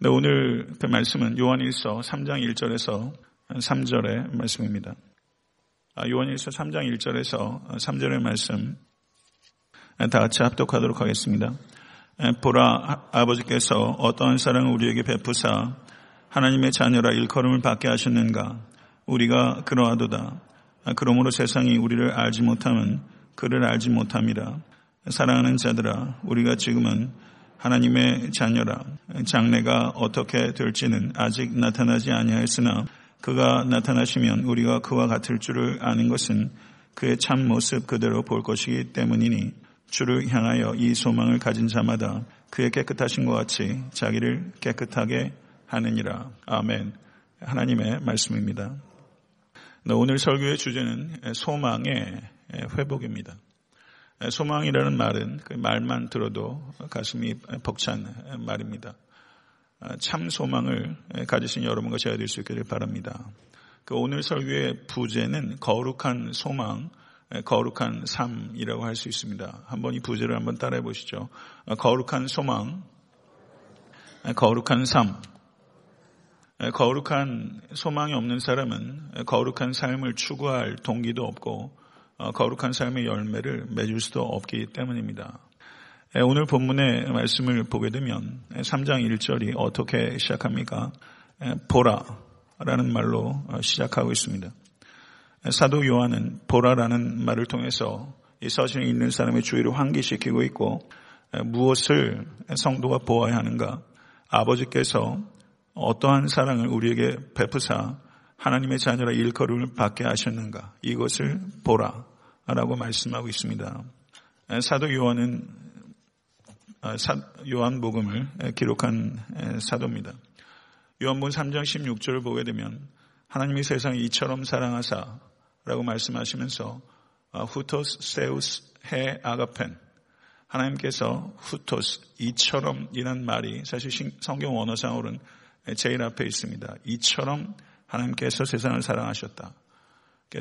네, 오늘 그 말씀은 요한일서 3장 1절에서 3절의 말씀입니다. 아, 요한일서 3장 1절에서 3절의 말씀 다 같이 합독하도록 하겠습니다. 보라 아버지께서 어떠한 사랑을 우리에게 베푸사 하나님의 자녀라 일컬음을 받게 하셨는가 우리가 그러하도다. 아, 그러므로 세상이 우리를 알지 못함은 그를 알지 못함이라. 사랑하는 자들아 우리가 지금은 하나님의 자녀라 장래가 어떻게 될지는 아직 나타나지 아니하였으나 그가 나타나시면 우리가 그와 같을 줄을 아는 것은 그의 참 모습 그대로 볼 것이기 때문이니 주를 향하여 이 소망을 가진 자마다 그의 깨끗하신 것 같이 자기를 깨끗하게 하느니라. 아멘. 하나님의 말씀입니다. 네, 오늘 설교의 주제는 소망의 회복입니다. 소망이라는 말은 그 말만 들어도 가슴이 벅찬 말입니다. 참 소망을 가지신 여러분과 제가 될 수 있기를 바랍니다. 그 오늘 설교의 부제는 거룩한 소망, 거룩한 삶이라고 할 수 있습니다. 한번 이 부제를 한번 따라해 보시죠. 거룩한 소망, 거룩한 삶. 거룩한 소망이 없는 사람은 거룩한 삶을 추구할 동기도 없고 어, 거룩한 삶의 열매를 맺을 수도 없기 때문입니다. 오늘 본문의 말씀을 보게 되면 3장 1절이 어떻게 시작합니까? 보라 라는 말로 어, 시작하고 있습니다. 사도 요한은 보라라는 말을 통해서 이 서신을 읽는 사람의 주의를 환기시키고 있고 무엇을 성도가 보아야 하는가? 아버지께서 어떠한 사랑을 우리에게 베푸사 하나님의 자녀라 일거름을 받게 하셨는가? 이것을 보라. 라고 말씀하고 있습니다. 사도 요한은 아, 요한복음을 기록한 사도입니다. 요한복음 3장 16절을 보게 되면 하나님이 세상을 이처럼 사랑하사 라고 말씀하시면서 아, 후토스 세우스 해 아가펜 하나님께서 후토스 이처럼 이란 말이 사실 성경 원어상으로는 제일 앞에 있습니다. 이처럼 하나님께서 세상을 사랑하셨다.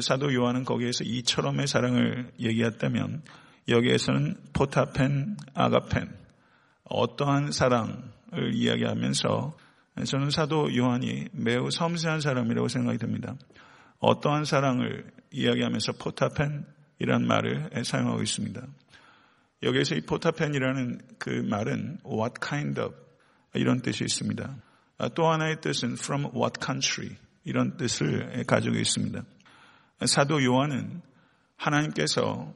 사도 요한은 거기에서 이처럼의 사랑을 얘기했다면 여기에서는 포타펜, 아가펜 어떠한 사랑을 이야기하면서 저는 사도 요한이 매우 섬세한 사람이라고 생각이 듭니다. 어떠한 사랑을 이야기하면서 포타펜이란 말을 사용하고 있습니다. 여기에서 이 포타펜이라는 그 말은 what kind of 이런 뜻이 있습니다. 또 하나의 뜻은 from what country 이런 뜻을 가지고 있습니다. 사도 요한은 하나님께서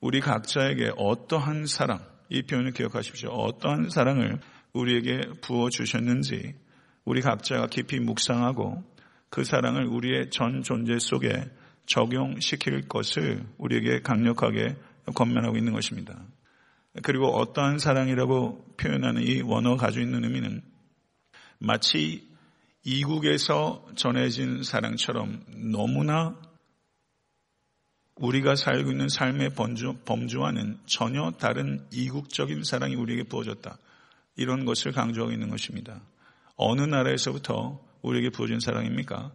우리 각자에게 어떠한 사랑, 이 표현을 기억하십시오. 어떠한 사랑을 우리에게 부어 주셨는지 우리 각자가 깊이 묵상하고 그 사랑을 우리의 전 존재 속에 적용시킬 것을 우리에게 강력하게 권면하고 있는 것입니다. 그리고 어떠한 사랑이라고 표현하는 이 원어가 가지고 있는 의미는 마치 이국에서 전해진 사랑처럼 너무나 우리가 살고 있는 삶의 범주, 범주와는 전혀 다른 이국적인 사랑이 우리에게 부어졌다. 이런 것을 강조하고 있는 것입니다. 어느 나라에서부터 우리에게 부어진 사랑입니까?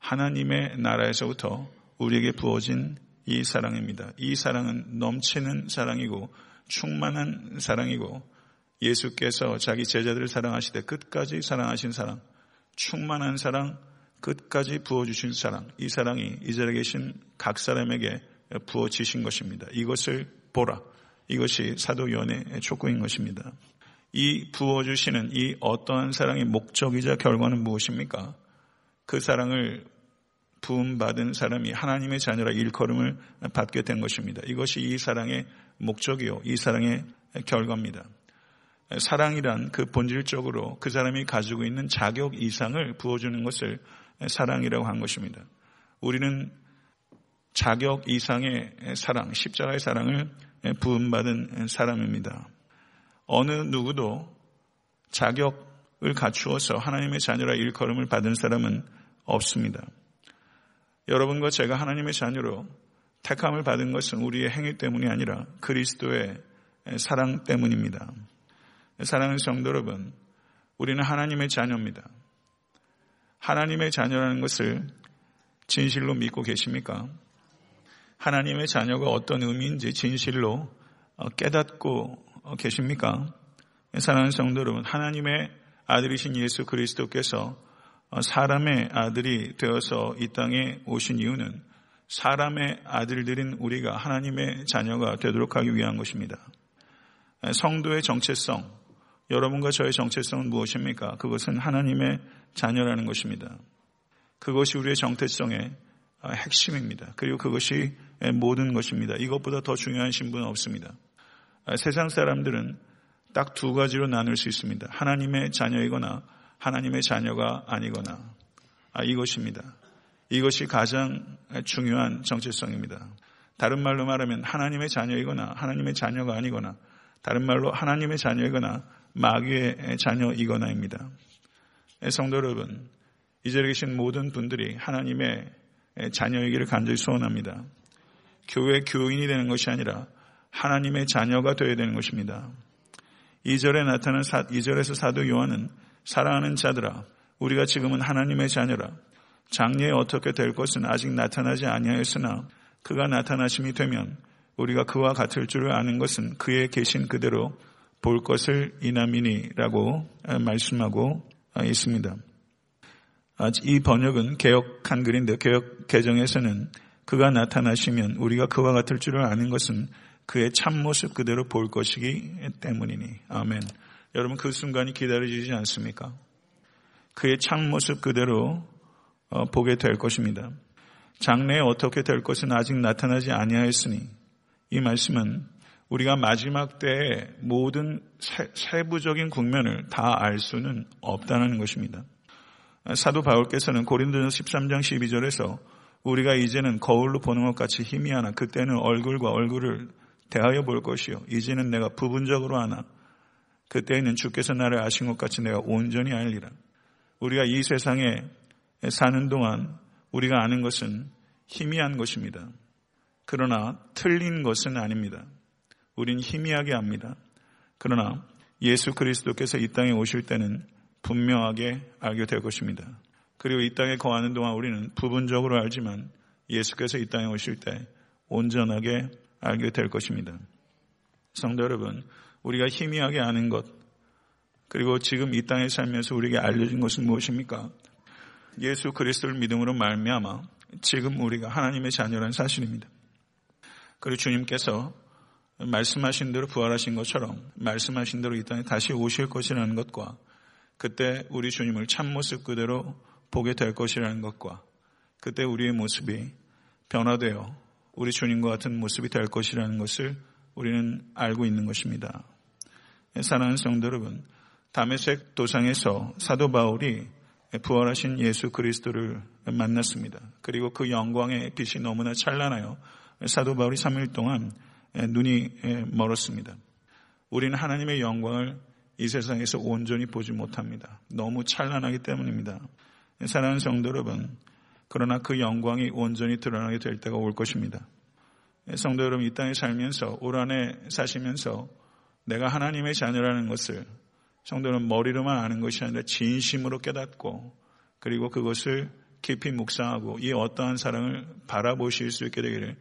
하나님의 나라에서부터 우리에게 부어진 이 사랑입니다. 이 사랑은 넘치는 사랑이고 충만한 사랑이고 예수께서 자기 제자들을 사랑하시되 끝까지 사랑하신 사랑, 충만한 사랑, 끝까지 부어주신 사랑, 이 사랑이 이 자리에 계신 각 사람에게 부어지신 것입니다. 이것을 보라. 이것이 사도연의 촉구인 것입니다. 이 부어주시는 이 어떠한 사랑의 목적이자 결과는 무엇입니까? 그 사랑을 부음받은 사람이 하나님의 자녀라 일컬음을 받게 된 것입니다. 이것이 이 사랑의 목적이요. 이 사랑의 결과입니다. 사랑이란 그 본질적으로 그 사람이 가지고 있는 자격 이상을 부어주는 것을 사랑이라고 한 것입니다. 우리는 자격 이상의 사랑, 십자가의 사랑을 부음받은 사람입니다. 어느 누구도 자격을 갖추어서 하나님의 자녀라 일컬음을 받은 사람은 없습니다. 여러분과 제가 하나님의 자녀로 택함을 받은 것은 우리의 행위 때문이 아니라 그리스도의 사랑 때문입니다. 사랑하는 성도 여러분, 우리는 하나님의 자녀입니다. 하나님의 자녀라는 것을 진실로 믿고 계십니까? 하나님의 자녀가 어떤 의미인지 진실로 어, 깨닫고 어, 계십니까? 사랑하는 성도 여러분, 하나님의 아들이신 예수 그리스도께서 사람의 아들이 되어서 이 땅에 오신 이유는 사람의 아들들인 우리가 하나님의 자녀가 되도록 하기 위한 것입니다. 성도의 정체성, 여러분과 저의 정체성은 무엇입니까? 그것은 하나님의 자녀라는 것입니다. 그것이 우리의 정체성의 핵심입니다. 그리고 그것이 모든 것입니다. 이것보다 더 중요한 신분은 없습니다. 세상 사람들은 딱 두 가지로 나눌 수 있습니다. 하나님의 자녀이거나 하나님의 자녀가 아니거나 아, 이것입니다. 이것이 가장 중요한 정체성입니다. 다른 말로 말하면 하나님의 자녀이거나 하나님의 자녀가 아니거나 다른 말로 하나님의 자녀이거나 마귀의 자녀이거나입니다. 성도 여러분, 이 자리에 계신 모든 분들이 하나님의 자녀이기를 간절히 소원합니다. 교회 교인이 되는 것이 아니라 하나님의 자녀가 되어야 되는 것입니다. 2절에 나타난 2절에서 사도 요한은 사랑하는 자들아 우리가 지금은 하나님의 자녀라 장래에 어떻게 될 것은 아직 나타나지 아니하였으나 그가 나타나심이 되면 우리가 그와 같을 줄을 아는 것은 그의 계신 그대로 볼 것을 이남이니라고 말씀하고 있습니다. 이 번역은 개혁 한글인데 개혁 개정에서는 그가 나타나시면 우리가 그와 같을 줄을 아는 것은 그의 참모습 그대로 볼 것이기 때문이니. 아멘. 여러분 그 순간이 기다려지지 않습니까? 그의 참모습 그대로 어, 보게 될 것입니다. 장래에 어떻게 될 것은 아직 나타나지 아니하였으니 이 말씀은 우리가 마지막 때의 모든 세부적인 국면을 다 알 수는 없다는 것입니다. 사도 바울께서는 고린도전 13장 12절에서 우리가 이제는 거울로 보는 것 같이 힘이 하나 그때는 얼굴과 얼굴을 대하여 볼 것이요 이제는 내가 부분적으로 하나 그때에는 주께서 나를 아신 것 같이 내가 온전히 알리라. 우리가 이 세상에 사는 동안 우리가 아는 것은 희미한 것입니다. 그러나 틀린 것은 아닙니다. 우린 희미하게 압니다. 그러나 예수 그리스도께서 이 땅에 오실 때는 분명하게 알게 될 것입니다. 그리고 이 땅에 거하는 동안 우리는 부분적으로 알지만 예수께서 이 땅에 오실 때 온전하게 알게 될 것입니다. 성도 여러분, 우리가 희미하게 아는 것, 그리고 지금 이 땅에 살면서 우리에게 알려진 것은 무엇입니까? 예수 그리스도를 믿음으로 말미암아 지금 우리가 하나님의 자녀라는 사실입니다. 그리고 주님께서 말씀하신 대로 부활하신 것처럼 말씀하신 대로 이 땅에 다시 오실 것이라는 것과 그때 우리 주님을 참모습 그대로 보게 될 것이라는 것과 그때 우리의 모습이 변화되어 우리 주님과 같은 모습이 될 것이라는 것을 우리는 알고 있는 것입니다. 사랑하는 성도 여러분, 다메섹 도상에서 사도 바울이 부활하신 예수 그리스도를 만났습니다. 그리고 그 영광의 빛이 너무나 찬란하여 사도 바울이 3일 동안 눈이 멀었습니다. 우리는 하나님의 영광을 이 세상에서 온전히 보지 못합니다. 너무 찬란하기 때문입니다. 사랑하는 성도 여러분, 그러나 그 영광이 온전히 드러나게 될 때가 올 것입니다. 성도 여러분, 이 땅에 살면서, 올 한해 사시면서 내가 하나님의 자녀라는 것을 성도는 머리로만 아는 것이 아니라 진심으로 깨닫고 그리고 그것을 깊이 묵상하고 이 어떠한 사랑을 바라보실 수 있게 되기를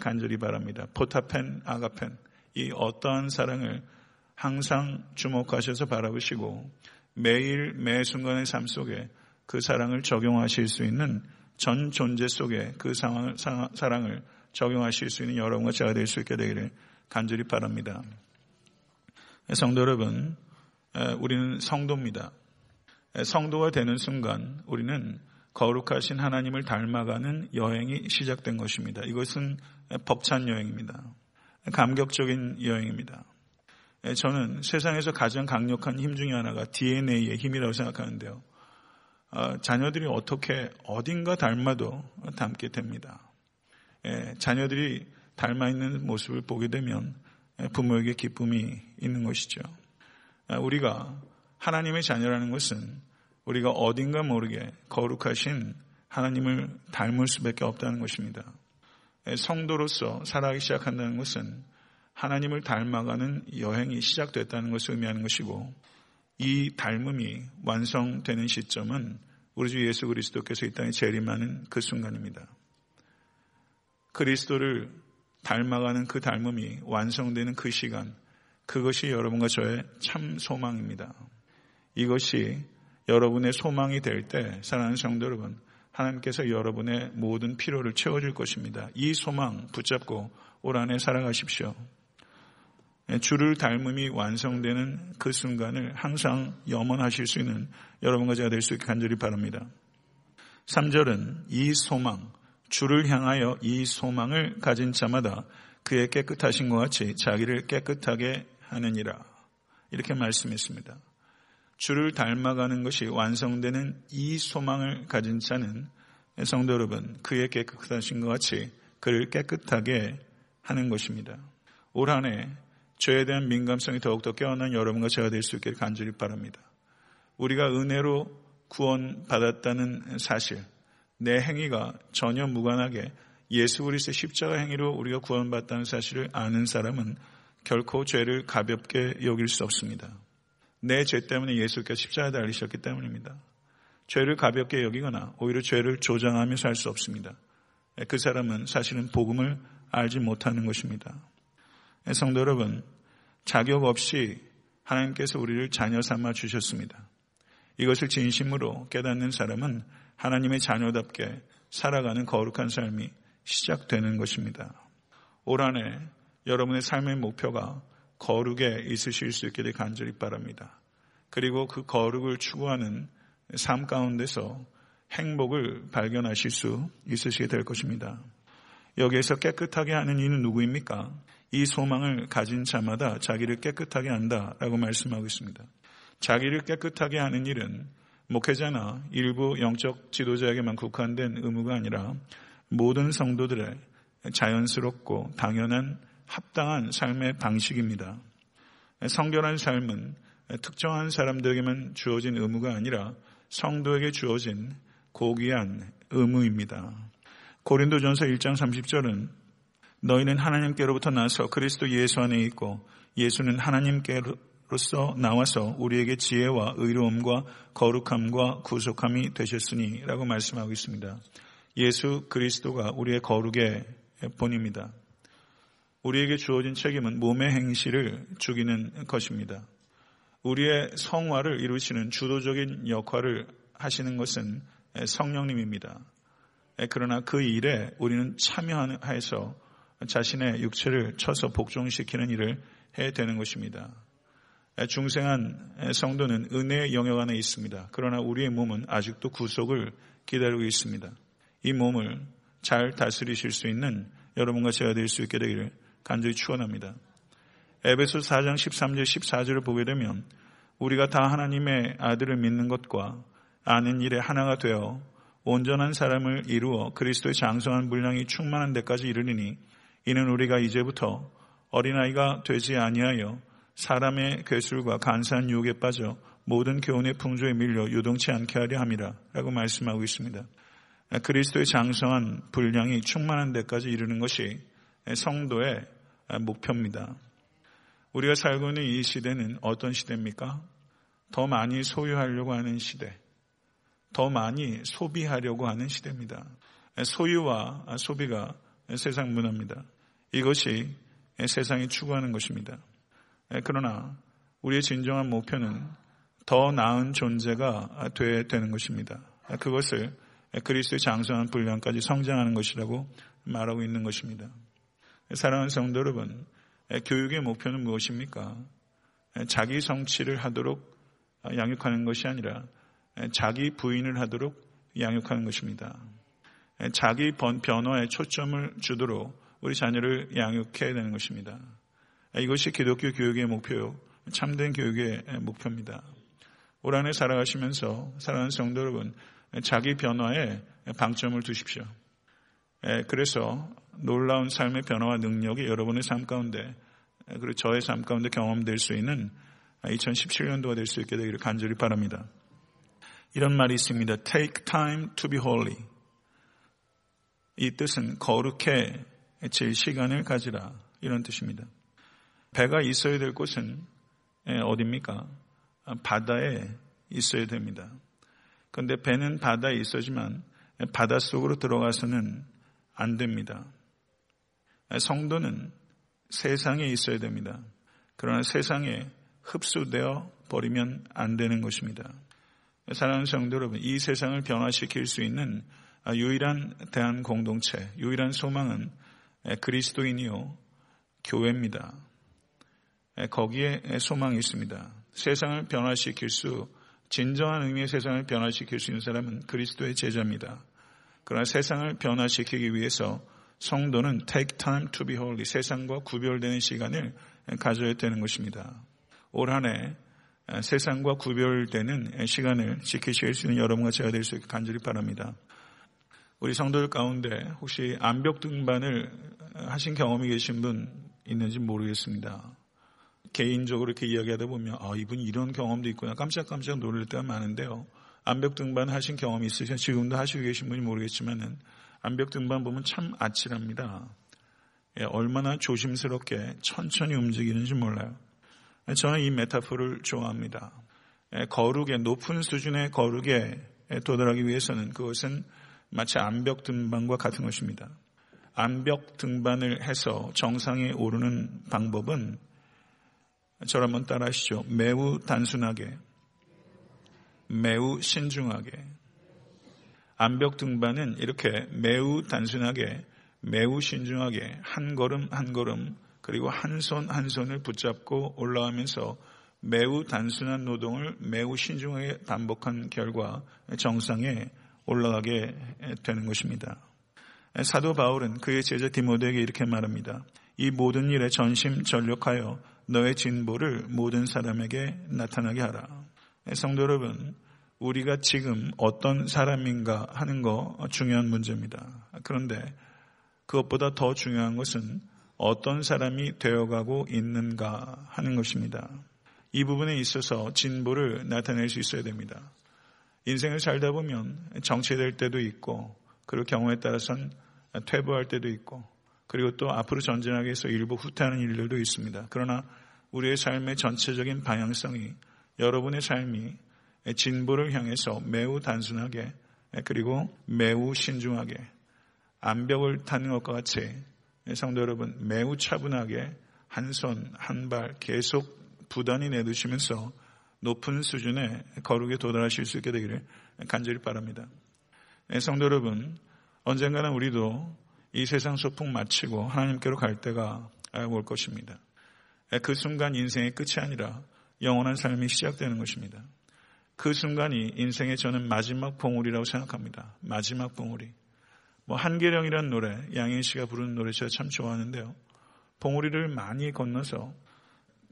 간절히 바랍니다. 포타펜, 아가펜, 이 어떠한 사랑을 항상 주목하셔서 바라보시고 매일 매 순간의 삶 속에 그 사랑을 적용하실 수 있는 전 존재 속에 그 상황을, 사랑을 적용하실 수 있는 여러분과 제가 될 수 있게 되기를 간절히 바랍니다. 성도 여러분, 우리는 성도입니다. 성도가 되는 순간 우리는 거룩하신 하나님을 닮아가는 여행이 시작된 것입니다. 이것은 벅찬 여행입니다. 감격적인 여행입니다. 저는 세상에서 가장 강력한 힘 중에 하나가 DNA의 힘이라고 생각하는데요. 어, 자녀들이 어떻게 어딘가 닮아도 닮게 됩니다. 자녀들이 닮아 있는 모습을 보게 되면 부모에게 기쁨이 있는 것이죠. 아, 우리가 하나님의 자녀라는 것은 우리가 어딘가 모르게 거룩하신 하나님을 닮을 수밖에 없다는 것입니다. 성도로서 살아가기 시작한다는 것은 하나님을 닮아가는 여행이 시작됐다는 것을 의미하는 것이고 이 닮음이 완성되는 시점은 우리 주 예수 그리스도께서 이 땅에 재림하는 그 순간입니다. 그리스도를 닮아가는 그 닮음이 완성되는 그 시간, 그것이 여러분과 저의 참 소망입니다. 이것이 여러분의 소망이 될 때 사랑하는 성도 여러분 하나님께서 여러분의 모든 필요를 채워줄 것입니다. 이 소망 붙잡고 올 한해 살아가십시오. 주를 닮음이 완성되는 그 순간을 항상 염원하실 수 있는 여러분과 제가 될 수 있게 간절히 바랍니다. 3절은 이 소망, 주를 향하여 이 소망을 가진 자마다 그의 깨끗하신 것 같이 자기를 깨끗하게 하느니라. 이렇게 말씀했습니다. 주를 닮아가는 것이 완성되는 이 소망을 가진 자는 성도 여러분, 그의 깨끗하신 것 같이 그를 깨끗하게 하는 것입니다. 올 한 해 죄에 대한 민감성이 더욱더 깨어난 여러분과 제가 될 수 있기를 간절히 바랍니다. 우리가 은혜로 구원받았다는 사실, 내 행위가 전혀 무관하게 예수 그리스의 십자가 행위로 우리가 구원받았다는 사실을 아는 사람은 결코 죄를 가볍게 여길 수 없습니다. 내 죄 때문에 예수께서 십자가에 달리셨기 때문입니다. 죄를 가볍게 여기거나 오히려 죄를 조장하며 살 수 없습니다. 그 사람은 사실은 복음을 알지 못하는 것입니다. 성도 여러분, 자격 없이 하나님께서 우리를 자녀 삼아 주셨습니다. 이것을 진심으로 깨닫는 사람은 하나님의 자녀답게 살아가는 거룩한 삶이 시작되는 것입니다. 올 한해 여러분의 삶의 목표가 거룩에 있으실 수 있기를 간절히 바랍니다. 그리고 그 거룩을 추구하는 삶 가운데서 행복을 발견하실 수 있으시게 될 것입니다. 여기에서 깨끗하게 하는 이는 누구입니까? 이 소망을 가진 자마다 자기를 깨끗하게 한다라고 말씀하고 있습니다. 자기를 깨끗하게 하는 일은 목회자나 일부 영적 지도자에게만 국한된 의무가 아니라 모든 성도들의 자연스럽고 당연한 합당한 삶의 방식입니다. 성결한 삶은 특정한 사람들에게만 주어진 의무가 아니라 성도에게 주어진 고귀한 의무입니다. 고린도전서 1장 30절은 너희는 하나님께로부터 나서 그리스도 예수 안에 있고 예수는 하나님께로서 나와서 우리에게 지혜와 의로움과 거룩함과 구속함이 되셨으니 라고 말씀하고 있습니다. 예수 그리스도가 우리의 거룩의 본입니다. 우리에게 주어진 책임은 몸의 행실을 죽이는 것입니다. 우리의 성화를 이루시는 주도적인 역할을 하시는 것은 성령님입니다. 그러나 그 일에 우리는 참여해서 자신의 육체를 쳐서 복종시키는 일을 해야 되는 것입니다. 중생한 성도는 은혜의 영역 안에 있습니다. 그러나 우리의 몸은 아직도 구속을 기다리고 있습니다. 이 몸을 잘 다스리실 수 있는 여러분과 제가 될 수 있게 되기를 간절히 축원합니다. 에베소 4장 13절 14절을 보게 되면 우리가 다 하나님의 아들을 믿는 것과 아는 일에 하나가 되어 온전한 사람을 이루어 그리스도의 장성한 분량이 충만한 데까지 이르리니 이는 우리가 이제부터 어린아이가 되지 아니하여 사람의 괴술과 간사한 유혹에 빠져 모든 교훈의 풍조에 밀려 유동치 않게 하려 함이라 라고 말씀하고 있습니다. 그리스도의 장성한 분량이 충만한 데까지 이르는 것이 성도의 목표입니다. 우리가 살고 있는 이 시대는 어떤 시대입니까? 더 많이 소유하려고 하는 시대, 더 많이 소비하려고 하는 시대입니다. 소유와 소비가 세상 문화입니다. 이것이 세상이 추구하는 것입니다. 그러나 우리의 진정한 목표는 더 나은 존재가 되어야 되는 것입니다. 그것을 그리스도의 장성한 분량까지 성장하는 것이라고 말하고 있는 것입니다. 사랑하는 성도 여러분, 교육의 목표는 무엇입니까? 자기 성취를 하도록 양육하는 것이 아니라 자기 부인을 하도록 양육하는 것입니다. 자기 변화에 초점을 주도록 우리 자녀를 양육해야 되는 것입니다. 이것이 기독교 교육의 목표요. 참된 교육의 목표입니다. 올 한해 살아가시면서 사랑하는 성도 여러분, 자기 변화에 방점을 두십시오. 그래서 놀라운 삶의 변화와 능력이 여러분의 삶 가운데 그리고 저의 삶 가운데 경험될 수 있는 2017년도가 될 수 있게 되기를 간절히 바랍니다. 이런 말이 있습니다. Take time to be holy. 이 뜻은 거룩해 질 시간을 가지라. 이런 뜻입니다. 배가 있어야 될 곳은 어디입니까? 바다에 있어야 됩니다. 그런데 배는 바다에 있어지만 바닷속으로 들어가서는 안 됩니다. 성도는 세상에 있어야 됩니다. 그러나 세상에 흡수되어 버리면 안 되는 것입니다. 사랑하는 성도 여러분, 이 세상을 변화시킬 수 있는 유일한 대한 공동체, 유일한 소망은 그리스도인이요, 교회입니다. 거기에 소망이 있습니다. 세상을 변화시킬 수, 진정한 의미의 세상을 변화시킬 수 있는 사람은 그리스도의 제자입니다. 그러나 세상을 변화시키기 위해서 성도는 take time to be holy, 세상과 구별되는 시간을 가져야 되는 것입니다. 올 한 해 세상과 구별되는 시간을 지키실 수 있는 여러분과 제가 될 수 있게 간절히 바랍니다. 우리 성도들 가운데 혹시 암벽 등반을 하신 경험이 계신 분 있는지 모르겠습니다. 개인적으로 이렇게 이야기하다 보면 아 이분 이런 경험도 있구나 깜짝깜짝 놀랄 때가 많은데요. 암벽 등반 하신 경험이 있으셔 지금도 하시고 계신 분이 모르겠지만은 암벽 등반 보면 참 아찔합니다. 예, 얼마나 조심스럽게 천천히 움직이는지 몰라요. 저는 이 메타포를 좋아합니다. 예, 거룩의 높은 수준의 거룩에 도달하기 위해서는 그것은 마치 암벽 등반과 같은 것입니다. 암벽 등반을 해서 정상에 오르는 방법은 저를 한번 따라 하시죠. 매우 단순하게, 매우 신중하게. 암벽 등반은 이렇게 매우 단순하게, 매우 신중하게 한 걸음 한 걸음 그리고 한 손 한 손을 붙잡고 올라가면서 매우 단순한 노동을 매우 신중하게 반복한 결과 정상에 올라가게 되는 것입니다. 사도 바울은 그의 제자 디모데에게 이렇게 말합니다. 이 모든 일에 전심 전력하여 너의 진보를 모든 사람에게 나타나게 하라. 성도 여러분, 우리가 지금 어떤 사람인가 하는 거 중요한 문제입니다. 그런데 그것보다 더 중요한 것은 어떤 사람이 되어가고 있는가 하는 것입니다. 이 부분에 있어서 진보를 나타낼 수 있어야 됩니다. 인생을 살다 보면 정체될 때도 있고, 그리고 경우에 따라서는 퇴보할 때도 있고, 그리고 또 앞으로 전진하기 위해서 일부 후퇴하는 일들도 있습니다. 그러나 우리의 삶의 전체적인 방향성이 여러분의 삶이 진보를 향해서 매우 단순하게 그리고 매우 신중하게 암벽을 타는 것과 같이 성도 여러분 매우 차분하게 한 손 한 발 계속 부단히 내두시면서 높은 수준의 거룩에 도달하실 수 있게 되기를 간절히 바랍니다. 성도 여러분 언젠가는 우리도 이 세상 소풍 마치고 하나님께로 갈 때가 올 것입니다. 그 순간 인생의 끝이 아니라 영원한 삶이 시작되는 것입니다. 그 순간이 인생의 저는 마지막 봉우리라고 생각합니다. 마지막 봉우리. 뭐 한계령이라는 노래, 양인 씨가 부르는 노래 제가 참 좋아하는데요. 봉우리를 많이 건너서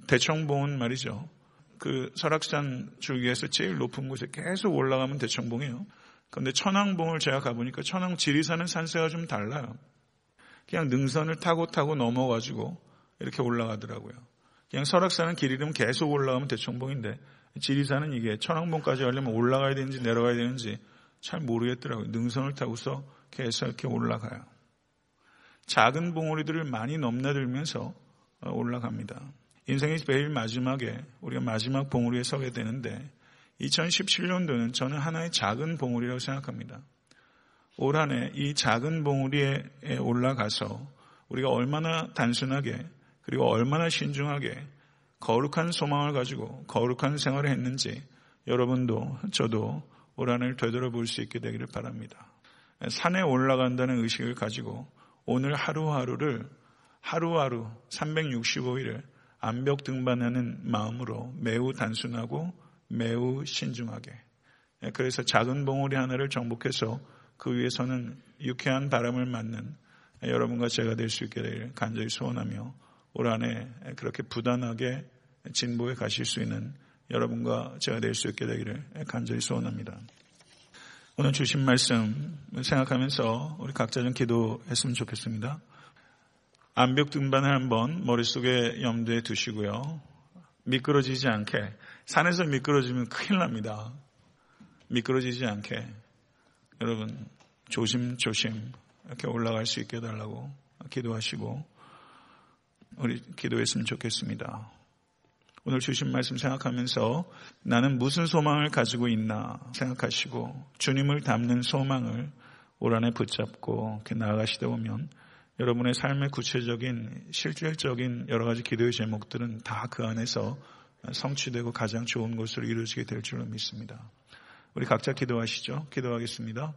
대청봉은 말이죠. 그 설악산 줄기에서 제일 높은 곳에 계속 올라가면 대청봉이에요. 그런데 천왕봉을 제가 가보니까 천왕 지리산은 산세가 좀 달라요. 그냥 능선을 타고 타고 넘어가지고 이렇게 올라가더라고요. 그냥 설악산은 길 이름 계속 올라가면 대청봉인데 지리산은 이게 천왕봉까지 가려면 올라가야 되는지 내려가야 되는지 잘 모르겠더라고요. 능선을 타고서 계속 이렇게 올라가요. 작은 봉우리들을 많이 넘나들면서 어, 올라갑니다. 인생의 제일 마지막에 우리가 마지막 봉우리에 서게 되는데 2017년도는 저는 하나의 작은 봉우리라고 생각합니다. 올 한 해 이 작은 봉우리에 올라가서 우리가 얼마나 단순하게 그리고 얼마나 신중하게 거룩한 소망을 가지고 거룩한 생활을 했는지 여러분도 저도 올한 해를 되돌아볼 수 있게 되기를 바랍니다. 산에 올라간다는 의식을 가지고 오늘 하루하루를 하루하루 365일을 암벽 등반하는 마음으로 매우 단순하고 매우 신중하게 그래서 작은 봉우리 하나를 정복해서 그 위에서는 유쾌한 바람을 맞는 여러분과 제가 될 수 있게 되 간절히 소원하며 올 한해 그렇게 부단하게 진보에 가실 수 있는 여러분과 제가 될 수 있게 되기를 간절히 소원합니다. 오늘 주신 말씀 생각하면서 우리 각자 좀 기도했으면 좋겠습니다. 암벽 등반을 한번 머릿속에 염두에 두시고요. 미끄러지지 않게 산에서 미끄러지면 큰일 납니다. 미끄러지지 않게 여러분 조심조심 이렇게 올라갈 수 있게 해달라고 기도하시고 우리 기도했으면 좋겠습니다. 오늘 주신 말씀 생각하면서 나는 무슨 소망을 가지고 있나 생각하시고 주님을 담는 소망을 올 한해 붙잡고 이렇게 나아가시다 보면 여러분의 삶의 구체적인 실질적인 여러 가지 기도의 제목들은 다 그 안에서 성취되고 가장 좋은 것으로 이루어지게 될 줄로 믿습니다. 우리 각자 기도하시죠. 기도하겠습니다.